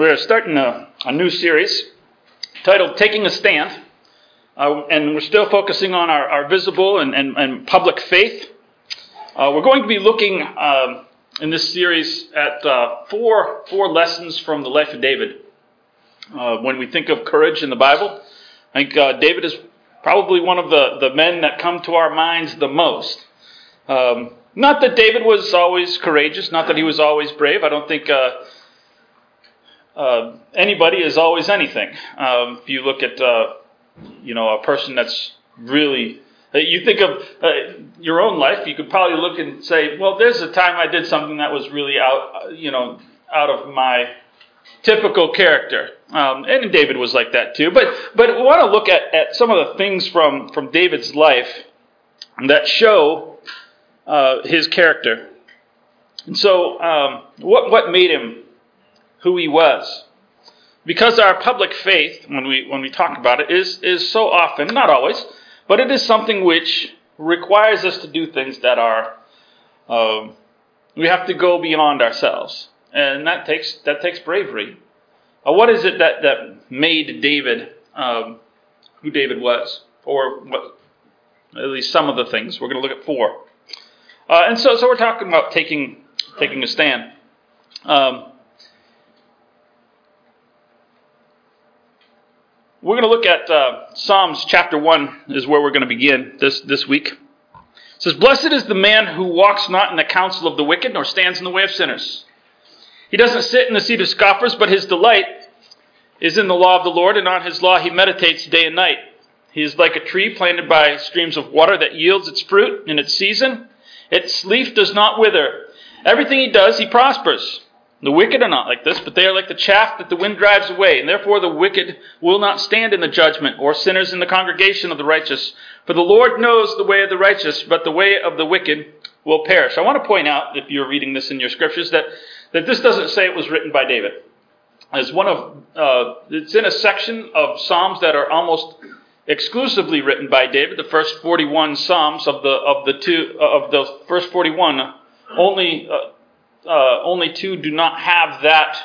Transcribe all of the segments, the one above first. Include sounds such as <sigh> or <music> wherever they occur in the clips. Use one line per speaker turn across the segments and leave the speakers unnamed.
We're starting a, a new series titled Taking a Stand. Uh, and we're still focusing on our, our visible and, and, and, public faith. Uh, we're going to be looking um, in this series at uh, four, four lessons from the life of David. Uh, when we think of courage in the Bible, I think uh, David is probably one of the, the men that come to our minds the most. Um, not that David was always courageous, not that he was always brave. I don't think uh, anybody is always anything. Um, if you look at, uh, you know, a person that's really, uh, you think of uh, your own life, you could probably look and say, well, there's a time I did something that was really out, uh, you know, out of my typical character. Um, and David was like that too. But but we want to look at, at some of the things from, from David's life that show his character. And so, um, what what made him who he was? Because our public faith, when we when we talk about it, is is so often, not always, but it is something which requires us to do things that are um, we have to go beyond ourselves, and that takes that takes bravery. Uh, what is it that that made David um, who David was, or what? At least some of the things. We're going to look at four. Uh, and so, so we're talking about taking taking a stand. Um, we're going to look at uh, Psalms chapter one is where we're going to begin this this week. It says, "Blessed is the man who walks not in the counsel of the wicked, nor stands in the way of sinners. He doesn't sit in the seat of scoffers, but his delight is in the law of the Lord, and on his law he meditates day and night. He is like a tree planted by streams of water that yields its fruit in its season." Its leaf does not wither. Everything he does, he prospers. The wicked are not like this, but they are like the chaff that the wind drives away, and therefore the wicked will not stand in the judgment, or sinners in the congregation of the righteous. For the Lord knows the way of the righteous, but the way of the wicked will perish. I want to point out, if you're reading this in your scriptures, that, that this doesn't say it was written by David. As one of, uh, it's in a section of Psalms that are almost exclusively written by David. The first 41 Psalms of the of the two of the first 41, only uh, uh, only two do not have that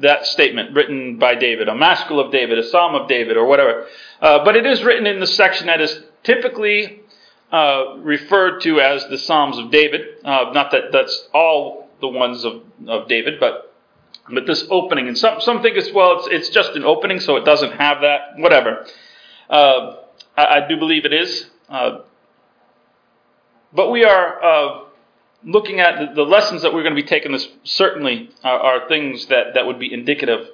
that statement written by David, a maskil of David, a psalm of David, or whatever. Uh, but it is written in the section that is typically uh, referred to as the Psalms of David. Uh, not that that's all the ones of, of David, but but this opening, and some some think as well it's it's just an opening, so it doesn't have that. Whatever. Uh, I, I, do believe it is. Uh, but we are uh, looking at the, lessons that we're going to be taking. This certainly are, are, things that, that would be indicative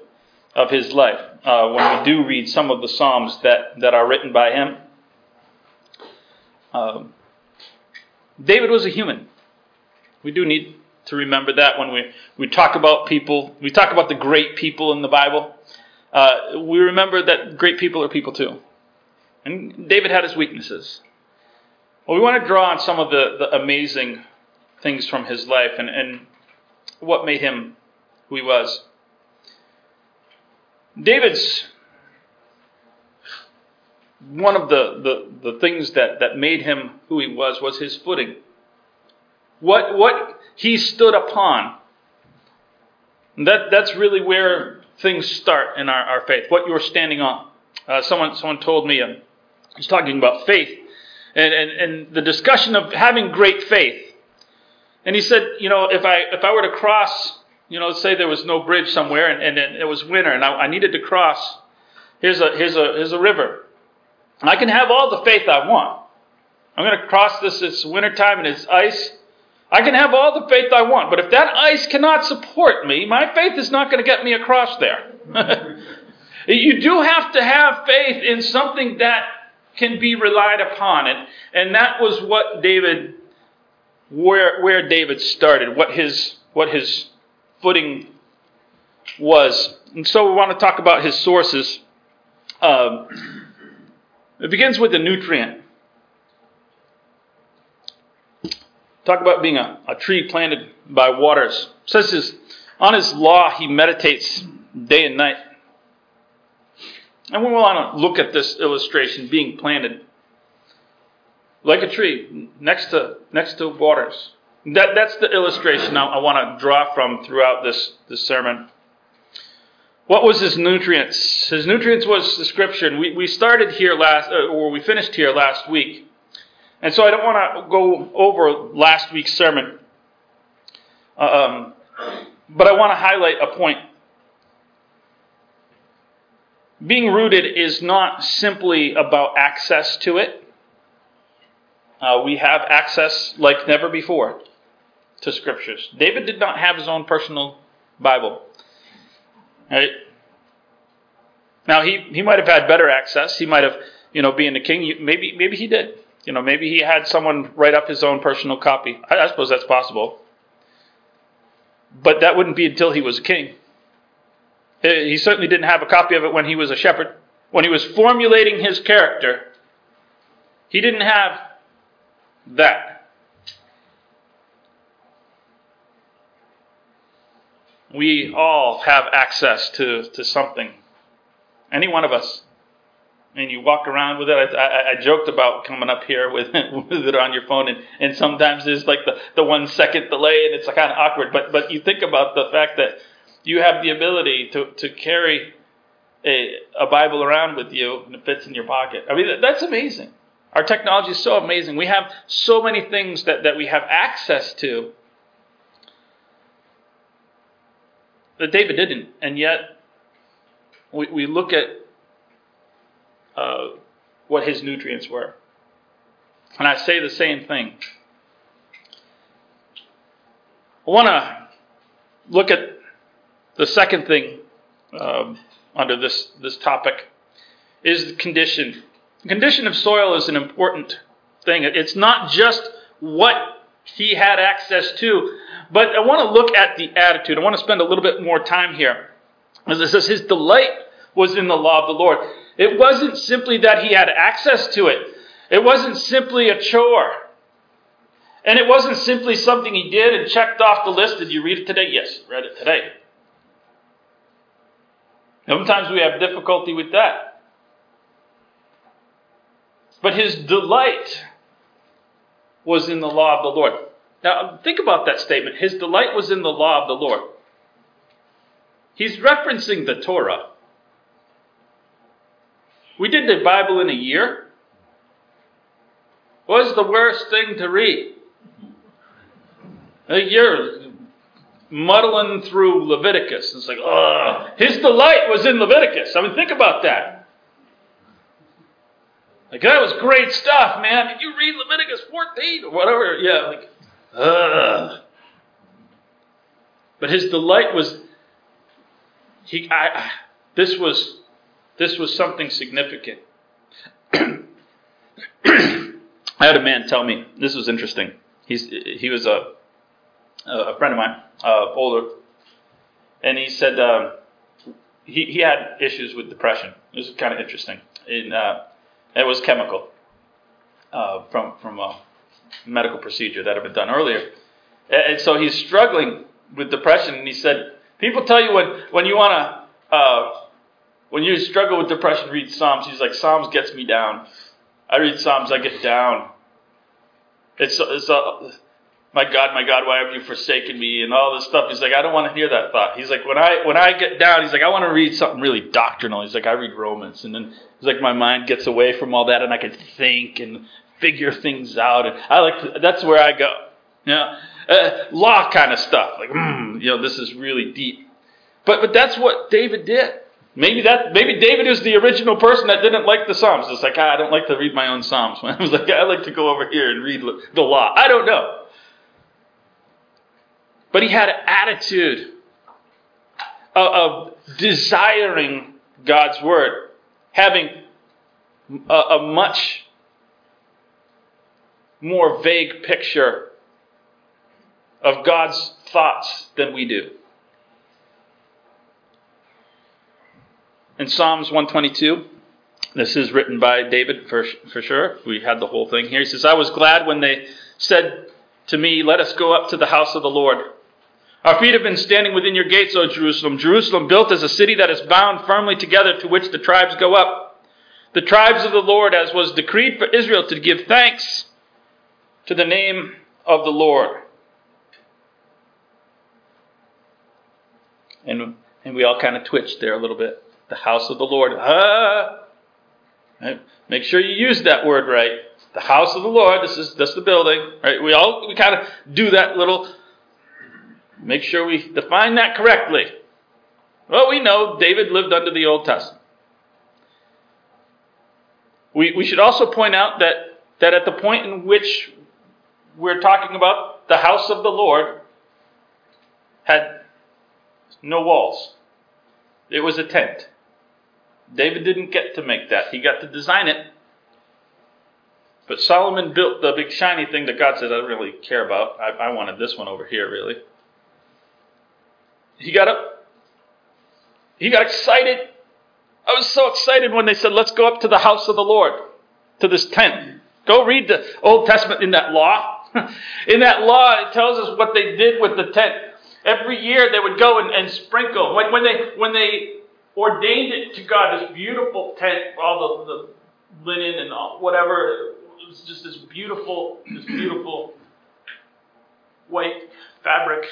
of his life uh, when we do read some of the Psalms that, that are written by him. Um, David was a human. We do need to remember that when we, we talk about people, we talk about the great people in the Bible. Uh, we remember that great people are people too. And David had his weaknesses. Well, we want to draw on some of the, the amazing things from his life and, and what made him who he was. David's one of the, the, the things that, that made him who he was was his footing. What, what he stood upon. That, that's really where things start in our, our faith, what you're standing on. Uh, someone, someone told me, um, He's talking about faith and, and, and the discussion of having great faith. And he said, you know, if I if I were to cross, you know, say there was no bridge somewhere and, and it was winter and I, I needed to cross, here's a here's a here's a river. I can have all the faith I want. I'm going to cross this. It's wintertime and it's ice. I can have all the faith I want, but if that ice cannot support me, my faith is not going to get me across there. <laughs> you do have to have faith in something that can be relied upon. And, and that was what David, where, where David started, what his, what his footing was. And so we want to talk about his sources. Um, it begins with the nutrient. Talk about being a, a tree planted by waters. It says his, on his law he meditates day and night. And we want to look at this illustration being planted like a tree next to next to waters. That, that's the illustration I, I want to draw from throughout this, this sermon. What was his nutrients? His nutrients was the scripture. We, we started here last, uh, or we finished here last week. And so I don't want to go over last week's sermon. Um, but I want to highlight a point. Being rooted is not simply about access to it. Uh, we have access like never before to scriptures. David did not have his own personal Bible. Right? Now he, he might have had better access. He might have, you know, being the king, maybe maybe he did. You know, maybe he had someone write up his own personal copy. I, I suppose that's possible. But that wouldn't be until he was a king. He certainly didn't have a copy of it when he was a shepherd. When he was formulating his character, he didn't have that. We all have access to, to something. Any one of us. And you walk around with it. I, I, I joked about coming up here with, <laughs> with it on your phone, and, and sometimes there's like the, the one second delay, and it's kind of awkward. But but you think about the fact that you have the ability to, to carry a, a Bible around with you, and it fits in your pocket. I mean, that's amazing. Our technology is so amazing. We have so many things that, that we have access to that David didn't. And yet, we, we look at uh, what his nutrients were. And I say the same thing. I want to look at the second thing um, under this, this topic is the condition. Condition of soil is an important thing. It's not just what he had access to, but I want to look at the attitude. I want to spend a little bit more time here. As it says, his delight was in the law of the Lord. It wasn't simply that he had access to it, it wasn't simply a chore. And it wasn't simply something he did and checked off the list. Did you read it today? Yes, read it today. Sometimes we have difficulty with that. But his delight was in the law of the Lord. Now, think about that statement. His delight was in the law of the Lord. He's referencing the Torah. We did the Bible in a year. What was the worst thing to read? A year muddling through Leviticus. It's like, oh, his delight was in Leviticus. I mean, think about that. Like, that was great stuff, man. Did you read Leviticus 14 or whatever? Yeah, like, ugh. But his delight was, he, I, this was this was something significant. <clears throat> I had a man tell me this was interesting. He's he was a a friend of mine, uh, older, and he said um, he he had issues with depression. It was kind of interesting. In uh, it was chemical uh, from from a medical procedure that had been done earlier, and so he's struggling with depression. And he said, people tell you when when you want to uh, when you struggle with depression, read Psalms. He's like, Psalms gets me down. I read Psalms, I get down. It's, it's uh, my God, my God, why have you forsaken me? And all this stuff. He's like, I don't want to hear that thought. He's like, when I when I get down, he's like, I want to read something really doctrinal. He's like, I read Romans, and then he's like, my mind gets away from all that, and I can think and figure things out. And I like to, that's where I go. You know, uh, law kind of stuff. Like, mm, you know, this is really deep. But but that's what David did. Maybe that maybe David is the original person that didn't like the Psalms. It's like ah, I don't like to read my own Psalms. <laughs> I was like I like to go over here and read the law. I don't know. But he had an attitude of, of desiring God's word, having a, a much more vague picture of God's thoughts than we do. in Psalms 122. This is written by David for, for sure. We had the whole thing here. He says, I was glad when they said to me, Let us go up to the house of the Lord. Our feet have been standing within your gates, O Jerusalem. Jerusalem built as a city that is bound firmly together to which the tribes go up. The tribes of the Lord, as was decreed for Israel to give thanks to the name of the Lord. And And we all kind of twitched there a little bit. The house of the Lord. Ah! Right? Make sure you use that word right. The house of the Lord. This is that's the building. Right? We all we kind of do that little. Make sure we define that correctly. Well, we know David lived under the Old Testament. We, we should also point out that, that at the point in which we're talking about the house of the Lord had no walls. It was a tent. David didn't get to make that. He got to design it. But Solomon built the big shiny thing that God said, I don't really care about. I, I wanted this one over here, really. He got up. He got excited. I was so excited when they said, let's go up to the house of the Lord, to this tent. Go read the Old Testament in that law. <laughs> in that law, it tells us what they did with the tent. Every year they would go and, and sprinkle. When, when, they, when they ordained it to God, this beautiful tent, all the, the linen and all, whatever, it was just this beautiful, this beautiful white fabric.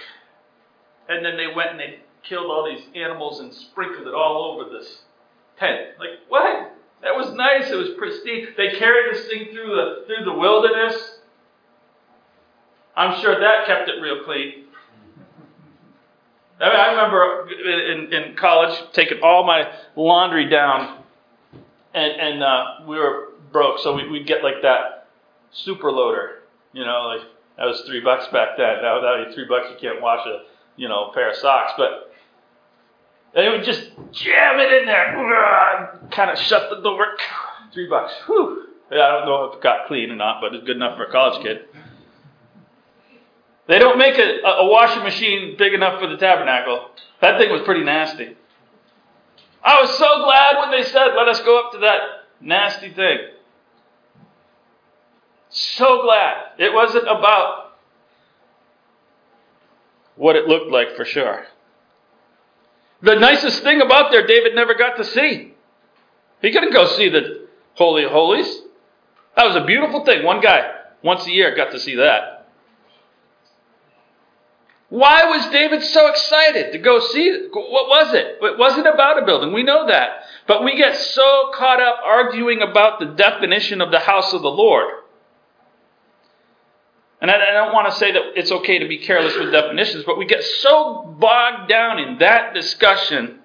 And then they went and they killed all these animals and sprinkled it all over this tent. Like, what? That was nice. It was pristine. They carried this thing through the through the wilderness. I'm sure that kept it real clean. I, mean, I remember in, in college taking all my laundry down, and and uh, we were broke, so we, we'd get like that super loader. You know, like that was three bucks back then. Now, now three bucks, you can't wash a you know pair of socks, but they would just jam it in there, <laughs> kind of shut the door. <sighs> Three bucks. Whew. I don't know if it got clean or not, but it's good enough for a college kid. They don't make a, a washing machine big enough for the tabernacle. That thing was pretty nasty. I was so glad when they said, let us go up to that nasty thing. So glad. It wasn't about what it looked like for sure. The nicest thing about there, David never got to see. He couldn't go see the Holy of Holies. That was a beautiful thing. One guy, once a year, got to see that. Why was David so excited to go see it? What was it? It wasn't about a building. We know that. But we get so caught up arguing about the definition of the house of the Lord. And I, don't want to say that it's okay to be careless with definitions, but we get so bogged down in that discussion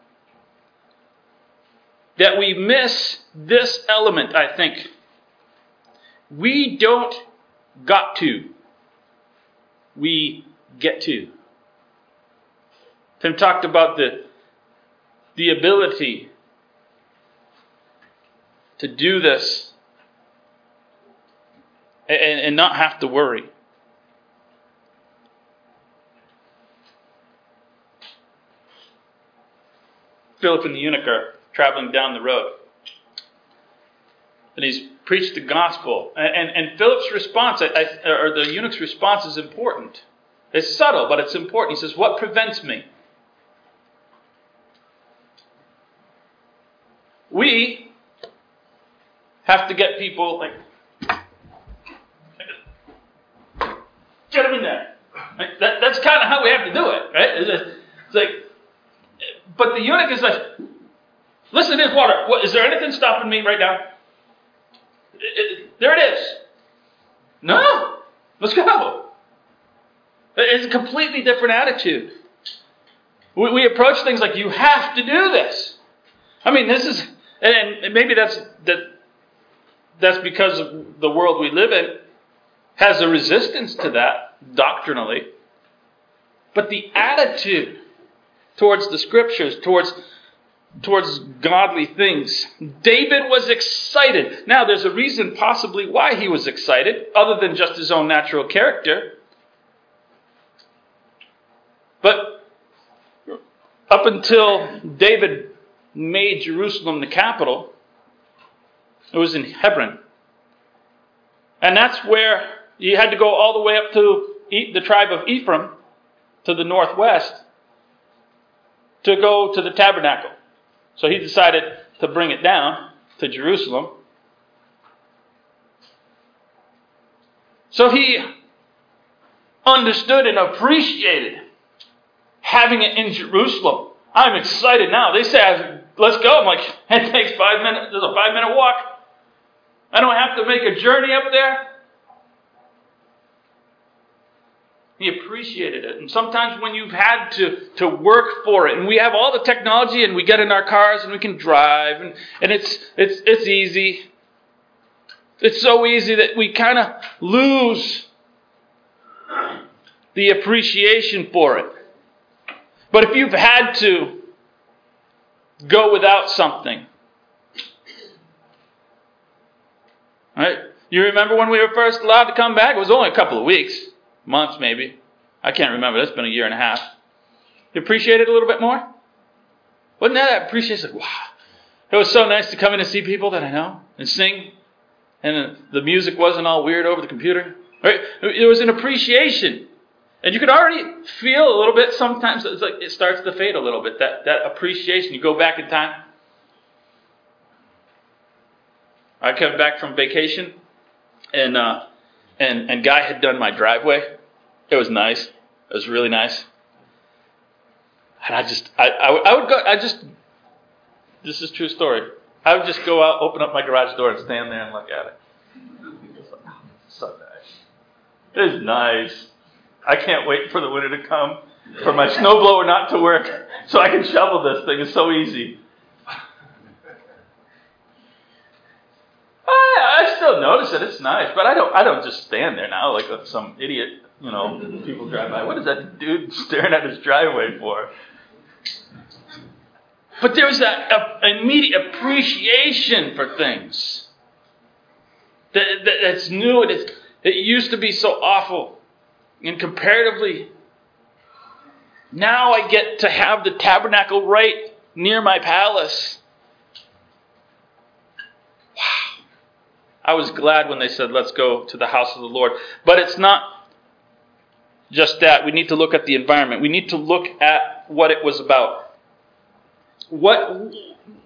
that we miss this element, I think. We don't got to. We get to. Tim talked about the, the ability to do this and, and not have to worry. Philip and the eunuch are traveling down the road. And he's preached the gospel. And, and, and Philip's response, I, I, or the eunuch's response, is important. It's subtle, but it's important. He says, What prevents me? We have to get people like, get them in there. That, that's kind of how we have to do it, right? It's like, but the eunuch is like, listen to this water. What, is there anything stopping me right now? It, it, there it is. No, let's go. It's a completely different attitude. We, we approach things like, you have to do this. I mean, this is, and, maybe that's that. That's because of the world we live in has a resistance to that doctrinally. But the attitude towards the scriptures, towards towards godly things. David was excited. Now, there's a reason possibly why he was excited, other than just his own natural character. But up until David made Jerusalem the capital, it was in Hebron. And that's where you had to go all the way up to the tribe of Ephraim to the northwest to go to the tabernacle. So he decided to bring it down to Jerusalem. So he understood and appreciated having it in Jerusalem I'm excited now. They say, let's go. I'm like, <laughs> it takes five minutes. There's a five minute walk. I don't have to make a journey up there. He appreciated it. And sometimes when you've had to, to work for it, and we have all the technology and we get in our cars and we can drive and, and it's it's it's easy. It's so easy that we kind of lose the appreciation for it. But if you've had to go without something, right? You remember when we were first allowed to come back? It was only a couple of weeks months maybe. I can't remember. That's been a year and a half. You appreciate it a little bit more? Wasn't that appreciation? Wow. It was so nice to come in and see people that I know and sing. And the music wasn't all weird over the computer. Right? It was an appreciation. And you could already feel a little bit sometimes it's like it starts to fade a little bit. That that appreciation. You go back in time. I came back from vacation and uh, and and Guy had done my driveway it was nice. It was really nice. And I just, I, I, I would go, I just, this is true story. I would just go out, open up my garage door, and stand there and look at it. It's so nice. It is nice. I can't wait for the winter to come, for my snowblower not to work, <laughs> so I can shovel this thing. It's so easy. I, I still notice it. It's nice, but I don't. I don't just stand there now like some idiot you know, people drive by. What is that dude staring at his driveway for? But there was that immediate appreciation for things that, that, that's new and it's, it used to be so awful. And comparatively, now I get to have the tabernacle right near my palace. Wow. I was glad when they said, let's go to the house of the Lord. But it's not just that. We need to look at the environment. We need to look at what it was about. What,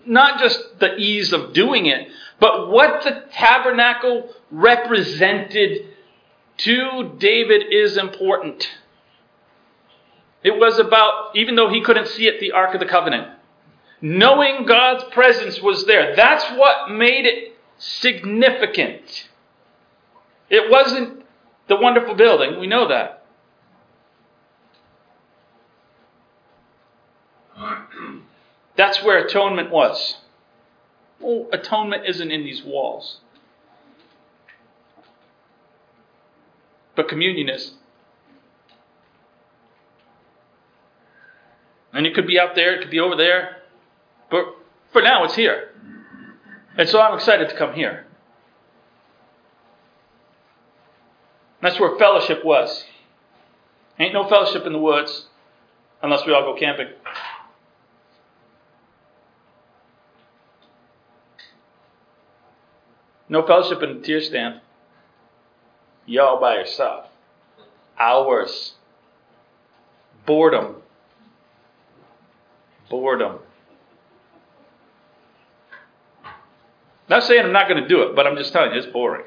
not just the ease of doing it, but what the tabernacle represented to David is important. It was about, even though he couldn't see it, the Ark of the Covenant. Knowing God's presence was there. That's what made it significant. It wasn't the wonderful building, we know that. That's where atonement was. Well, atonement isn't in these walls. But communion is. And it could be out there, it could be over there. But for now, it's here. And so I'm excited to come here. That's where fellowship was. Ain't no fellowship in the woods unless we all go camping. No fellowship in the tear stand. You all by yourself. Hours. Boredom. Boredom. Not saying I'm not going to do it, but I'm just telling you, it's boring.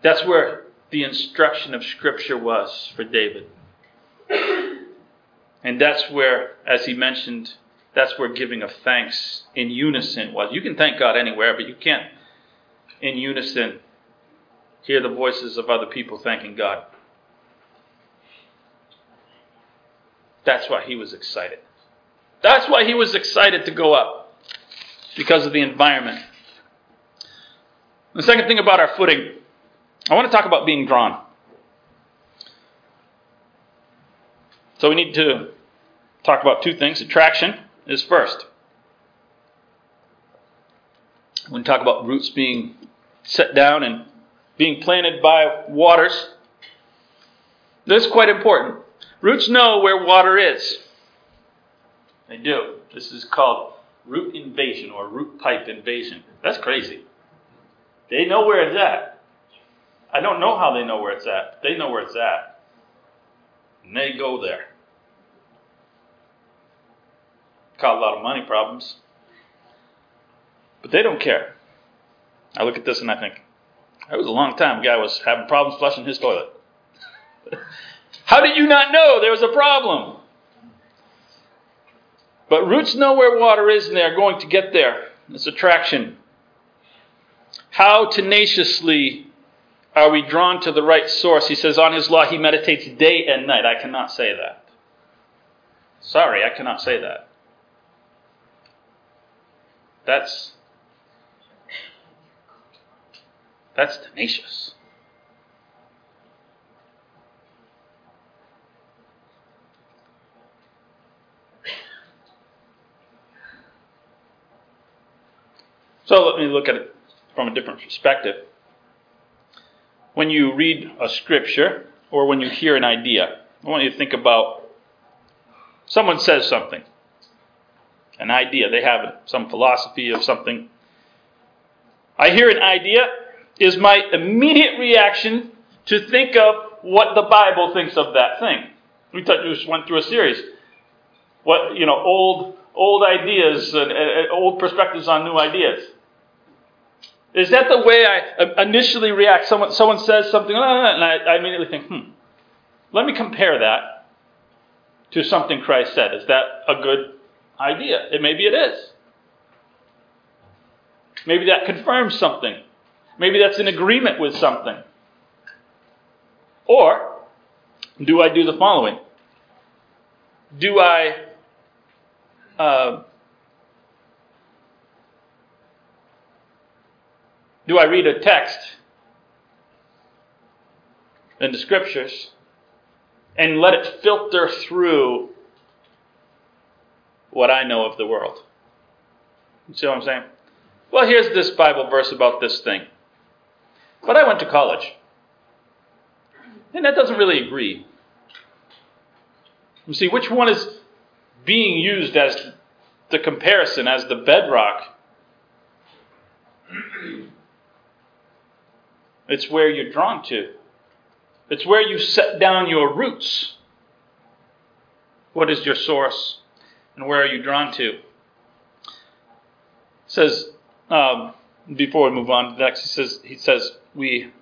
That's where the instruction of Scripture was for David. And that's where, as he mentioned, that's where giving of thanks in unison was. You can thank God anywhere, but you can't in unison hear the voices of other people thanking God. That's why he was excited. That's why he was excited to go up, because of the environment. The second thing about our footing, I want to talk about being drawn. So we need to talk about two things. Attraction is first. When we talk about roots being set down and being planted by waters, this is quite important. Roots know where water is. They do. This is called root invasion or root pipe invasion. That's crazy. They know where it's at. I don't know how they know where it's at. They know where it's at. And they go there. Caused a lot of money problems. But they don't care. I look at this and I think, that was a long time. A guy was having problems flushing his toilet. <laughs> How did you not know there was a problem? But roots know where water is and they are going to get there. It's attraction. How tenaciously are we drawn to the right source? He says, On his law he meditates day and night. I cannot say that. Sorry, I cannot say that. That's that's tenacious. So let me look at it from a different perspective. When you read a scripture or when you hear an idea, I want you to think about someone says something, an idea, they have some philosophy of something. I hear an idea, is my immediate reaction to think of what the Bible thinks of that thing. We just went through a series. What, you know, old old ideas and uh, old perspectives on new ideas. Is that the way I initially react? Someone, someone says something, and I, I immediately think, hmm, let me compare that to something Christ said. Is that a good idea? It, maybe it is. Maybe that confirms something. Maybe that's in agreement with something. Or, do I do the following? Do I uh, Do I read a text in the scriptures and let it filter through what I know of the world? You see what I'm saying? Well, here's this Bible verse about this thing. But I went to college. And that doesn't really agree. You see, which one is being used as the comparison, as the bedrock <clears throat> it's where you're drawn to. It's where you set down your roots. What is your source? And where are you drawn to? Says, um, before we move on next, he says, he says we,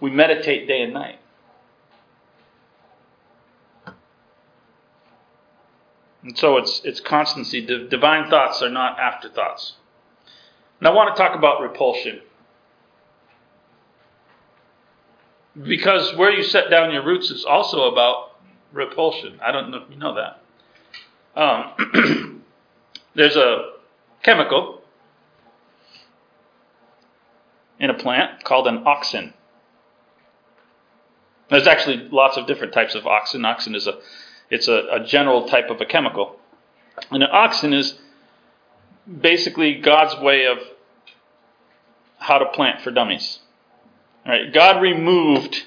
we meditate day and night. And so it's, it's constancy. divine thoughts are not afterthoughts. And I want to talk about repulsion. Because where you set down your roots is also about repulsion. I don't know if you know that. Um, <clears throat> there's a chemical in a plant called an auxin. There's actually lots of different types of auxin. Auxin is a it's a, a general type of a chemical. And an auxin is basically God's way of how to plant for dummies. All right, God removed,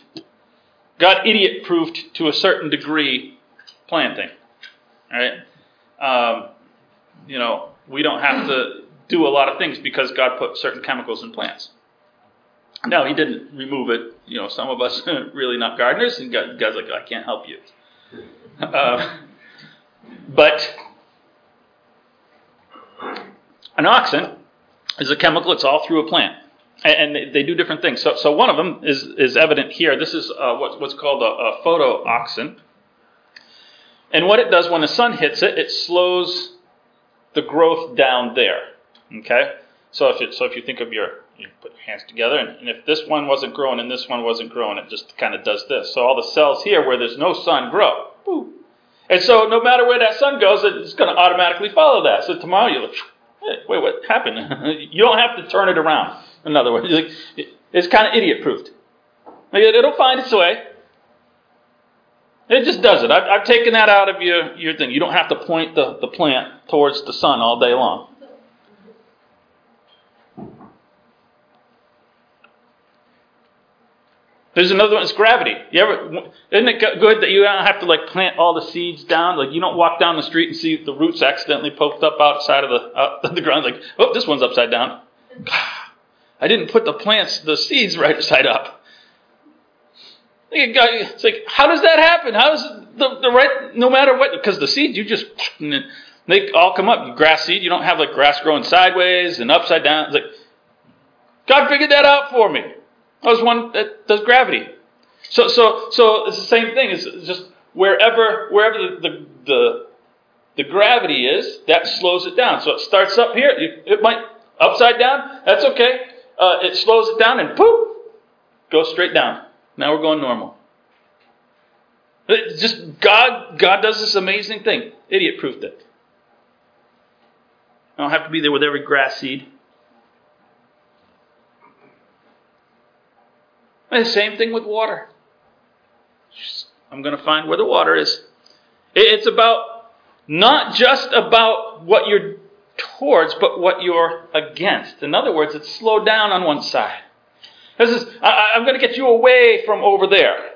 God idiot proofed to a certain degree planting. Right? Um, you know, we don't have to do a lot of things because God put certain chemicals in plants. No, He didn't remove it. You know, some of us <laughs> are really not gardeners, and God, God's like, I can't help you. Uh, but an auxin is a chemical, it's all through a plant. And they do different things. So, so one of them is, is evident here. This is uh, what, what's called a, a photoauxin. And what it does when the sun hits it, it slows the growth down there. Okay? So if, it, so if you think of your, you put your hands together, and, and if this one wasn't growing and this one wasn't growing, it just kind of does this. So all the cells here where there's no sun grow. And so no matter where that sun goes, it's going to automatically follow that. So tomorrow you look, hey, wait, what happened? <laughs> you don't have to turn it around. In other words, it's kind of idiot proofed. It'll find its way. It just does it. I've, I've, taken that out of your, your thing. You don't have to point the, the plant towards the sun all day long. There's another one. It's gravity. You ever? Isn't it good that you don't have to like plant all the seeds down? Like you don't walk down the street and see the roots accidentally poked up outside of the out <laughs> of the ground. Like oh, this one's upside down. I didn't put the plants, the seeds <laughs> right side up. It's like how does that happen? How does the, the right? No matter what, because the seeds you just they all come up. Grass seed. You don't have like grass growing sideways and upside down. It's like God figured that out for me. There's one that does gravity. So, so, so it's the same thing. It's just wherever, wherever the, the, the, the gravity is, that slows it down. So it starts up here. It might upside down. That's okay. Uh, it slows it down and poof, goes straight down. Now we're going normal. Just God, God does this amazing thing. Idiot proofed it. I don't have to be there with every grass seed. And the same thing with water. I'm going to find where the water is. It's about not just about what you're towards, but what you're against. In other words, it's slowed down on one side. This is, I, am going to get you away from over there.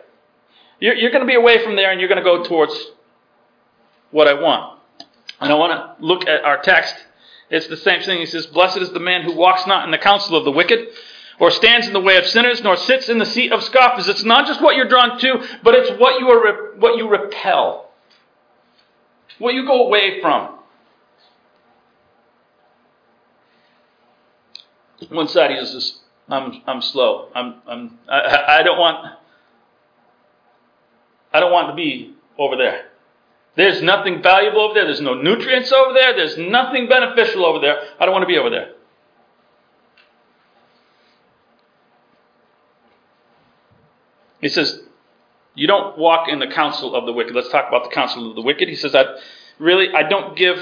You're, you're going to be away from there and you're going to go towards what I want. And I want to look at our text. It's the same thing. He says, Blessed is the man who walks not in the counsel of the wicked, or stands in the way of sinners, nor sits in the seat of scoffers. It's not just what you're drawn to, but it's what you, are, what you repel, what you go away from. One side he says, I'm, I'm slow. I'm, I'm, I, I don't want, I don't want to be over there. There's nothing valuable over there. There's no nutrients over there. There's nothing beneficial over there. I don't want to be over there. He says, You don't walk in the counsel of the wicked. Let's talk about the counsel of the wicked. He says that really, I don't give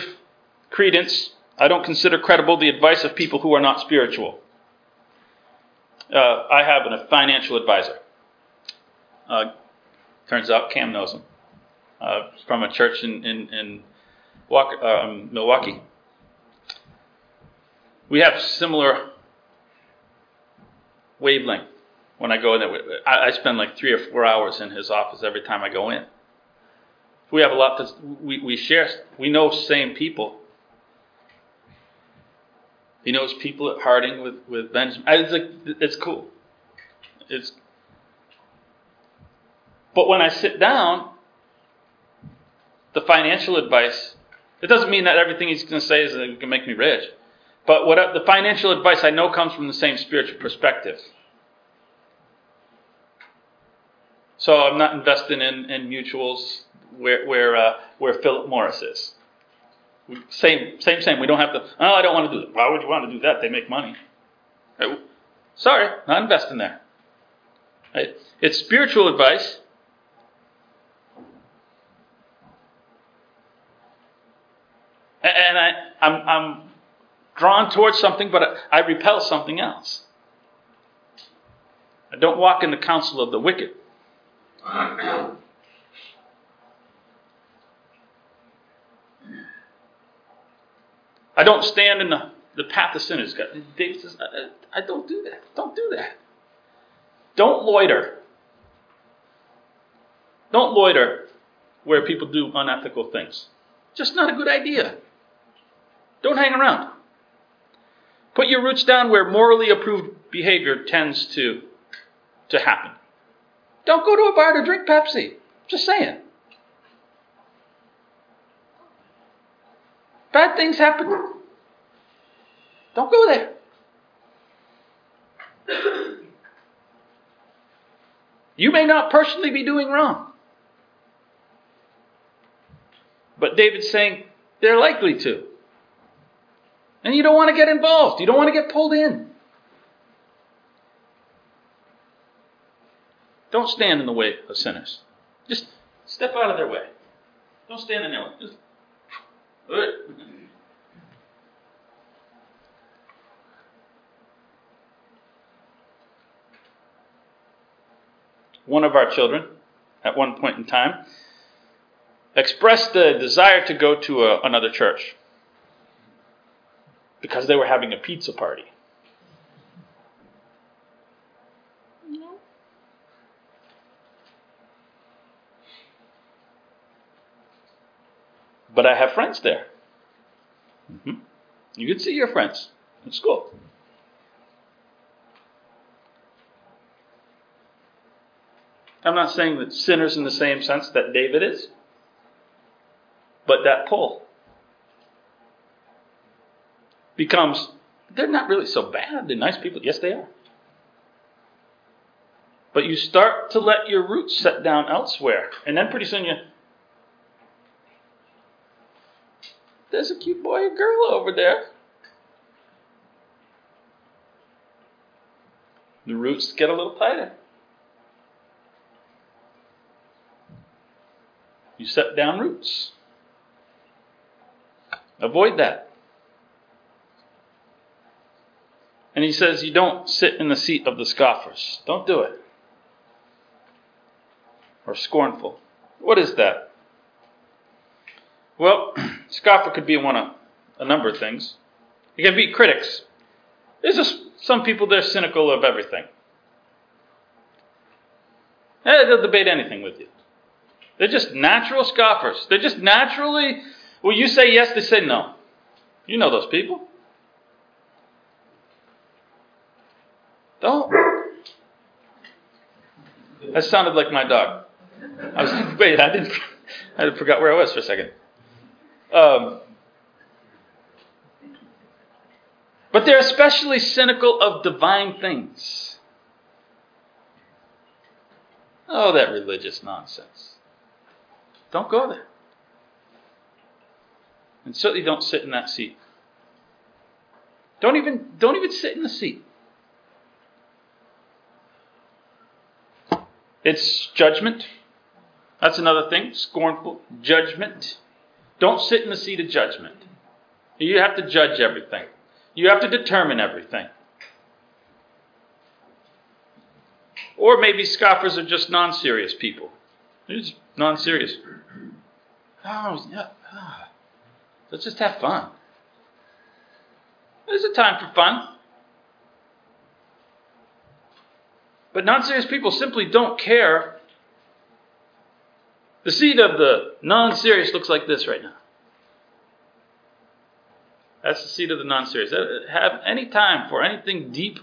credence, I don't consider credible the advice of people who are not spiritual. Uh, I have a financial advisor. Uh, turns out Cam knows him. Uh, from a church in, in, in um, Milwaukee. We have similar wavelength when I go in there. I, I spend like three or four hours in his office every time I go in. We have a lot that we, we share. We know same people. He knows people at Harding with, with Benjamin. It's, like, it's cool. It's, but when I sit down, the financial advice, it doesn't mean that everything he's going to say is going to make me rich. But what the financial advice I know comes from the same spiritual perspective. So I'm not investing in, in mutuals where where uh, where Philip Morris is. Same same same. We don't have to. Oh, I don't want to do that. Why would you want to do that? They make money. Uh, right? Sorry, not investing there. Right? It's spiritual advice. And I, I'm, I'm drawn towards something, but I repel something else. I don't walk in the counsel of the wicked. <clears throat> I don't stand in the, the path of sinners. Mm-hmm. David says, I, I don't do that. Don't do that. Don't loiter. Don't loiter where people do unethical things. Just not a good idea. Don't hang around. Put your roots down where morally approved behavior tends to, to happen. Don't go to a bar to drink Pepsi. Just saying. Bad things happen. Don't go there. You may not personally be doing wrong. But David's saying they're likely to. And you don't want to get involved. You don't want to get pulled in. Don't stand in the way of sinners. Just step out of their way. Don't stand in their way. Just. One of our children, at one point in time, expressed the desire to go to a, another church because they were having a pizza party. But I have friends there. Mm-hmm. You can see your friends at school. I'm not saying that sinners in the same sense that David is, but that pull becomes they're not really so bad. They're nice people. Yes, they are. But you start to let your roots set down elsewhere. And then pretty soon you. There's a cute boy or girl over there. The roots get a little tighter. You set down roots. Avoid that. And he says, You don't sit in the seat of the scoffers. Don't do it. Or scornful. What is that? Well, <clears throat> scoffer could be one of a number of things. It can be critics. There's just some people they're cynical of everything. Eh, they'll debate anything with you. They're just natural scoffers. They're just naturally, well, you say yes, they say no. You know those people. Don't. That sounded like my dog. I was wait, I didn't. <laughs> I forgot where I was for a second. Um, but they're especially cynical of divine things. Oh, that religious nonsense. Don't go there. And certainly don't sit in that seat. Don't even don't even sit in the seat. It's judgment. That's another thing. Scornful judgment. Don't sit in the seat of judgment. You have to judge everything. You have to determine everything. Or maybe scoffers are just non serious people. They're just non serious. Oh, yeah. Ah. Let's just have fun. There's a time for fun. But non serious people simply don't care. The seed of the non serious looks like this right now. That's the seed of the non serious. Uh, have any time for anything deep.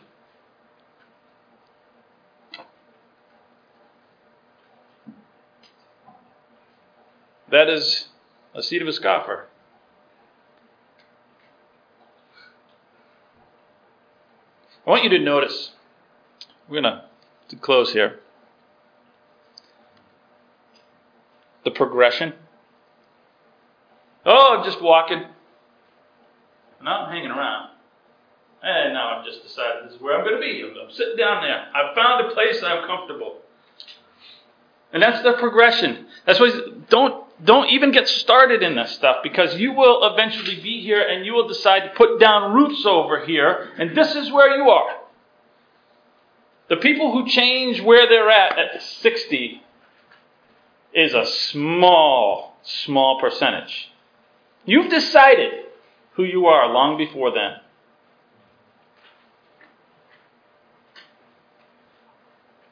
That is a seed of a scoffer. I want you to notice, we're going to close here. The progression. Oh, I'm just walking. Now I'm hanging around. Eh, and now I've just decided this is where I'm going to be. I'm sitting down there. I've found a place I'm comfortable. And that's the progression. That's why don't don't even get started in this stuff because you will eventually be here and you will decide to put down roots over here, and this is where you are. The people who change where they're at at 60 is a small, small percentage. You've decided who you are long before then.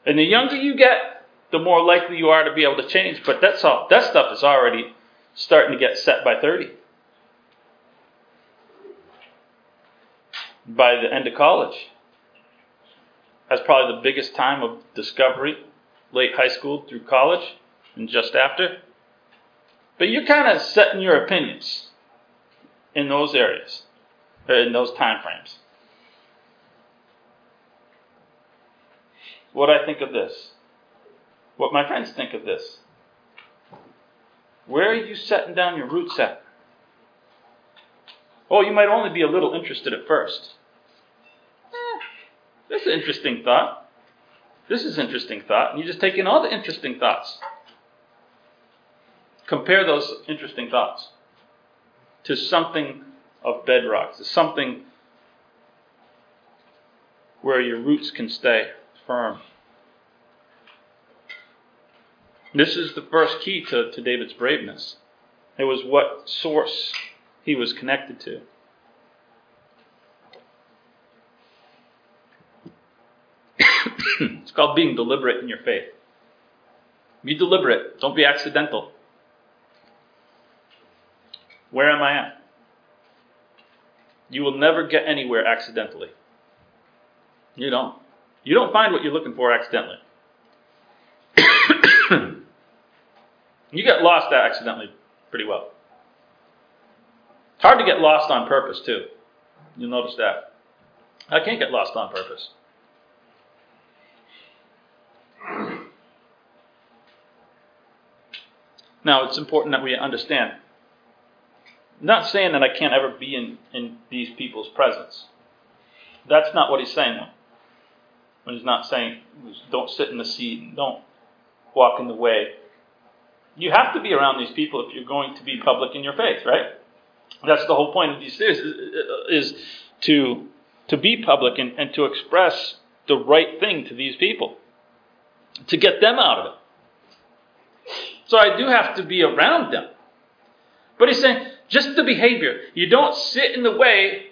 And the younger you get, the more likely you are to be able to change. But that's all that stuff is already starting to get set by 30. By the end of college. That's probably the biggest time of discovery, late high school through college and just after. But you're kind of setting your opinions in those areas, in those time frames. What I think of this, what my friends think of this. Where are you setting down your roots at? Oh, you might only be a little interested at first. Eh, this is an interesting thought. This is interesting thought. And you just take in all the interesting thoughts. Compare those interesting thoughts to something of bedrock, to something where your roots can stay firm. This is the first key to, to David's braveness. It was what source he was connected to. <coughs> it's called being deliberate in your faith. Be deliberate, don't be accidental. Where am I at? You will never get anywhere accidentally. You don't. You don't find what you're looking for accidentally. <coughs> you get lost accidentally pretty well. It's hard to get lost on purpose, too. You'll notice that. I can't get lost on purpose. Now, it's important that we understand not saying that I can't ever be in, in these people's presence. That's not what he's saying. When he's not saying, don't sit in the seat and don't walk in the way. You have to be around these people if you're going to be public in your faith, right? That's the whole point of these series, is, is to, to be public and, and to express the right thing to these people, to get them out of it. So I do have to be around them. But he's saying, just the behavior. You don't sit in the way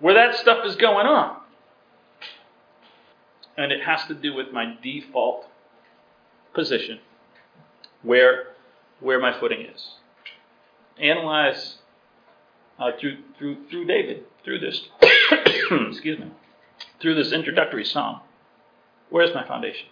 where that stuff is going on. And it has to do with my default position, where, where my footing is. Analyze uh, through, through, through David, through this, <coughs> excuse me, through this introductory psalm. Where's my foundation?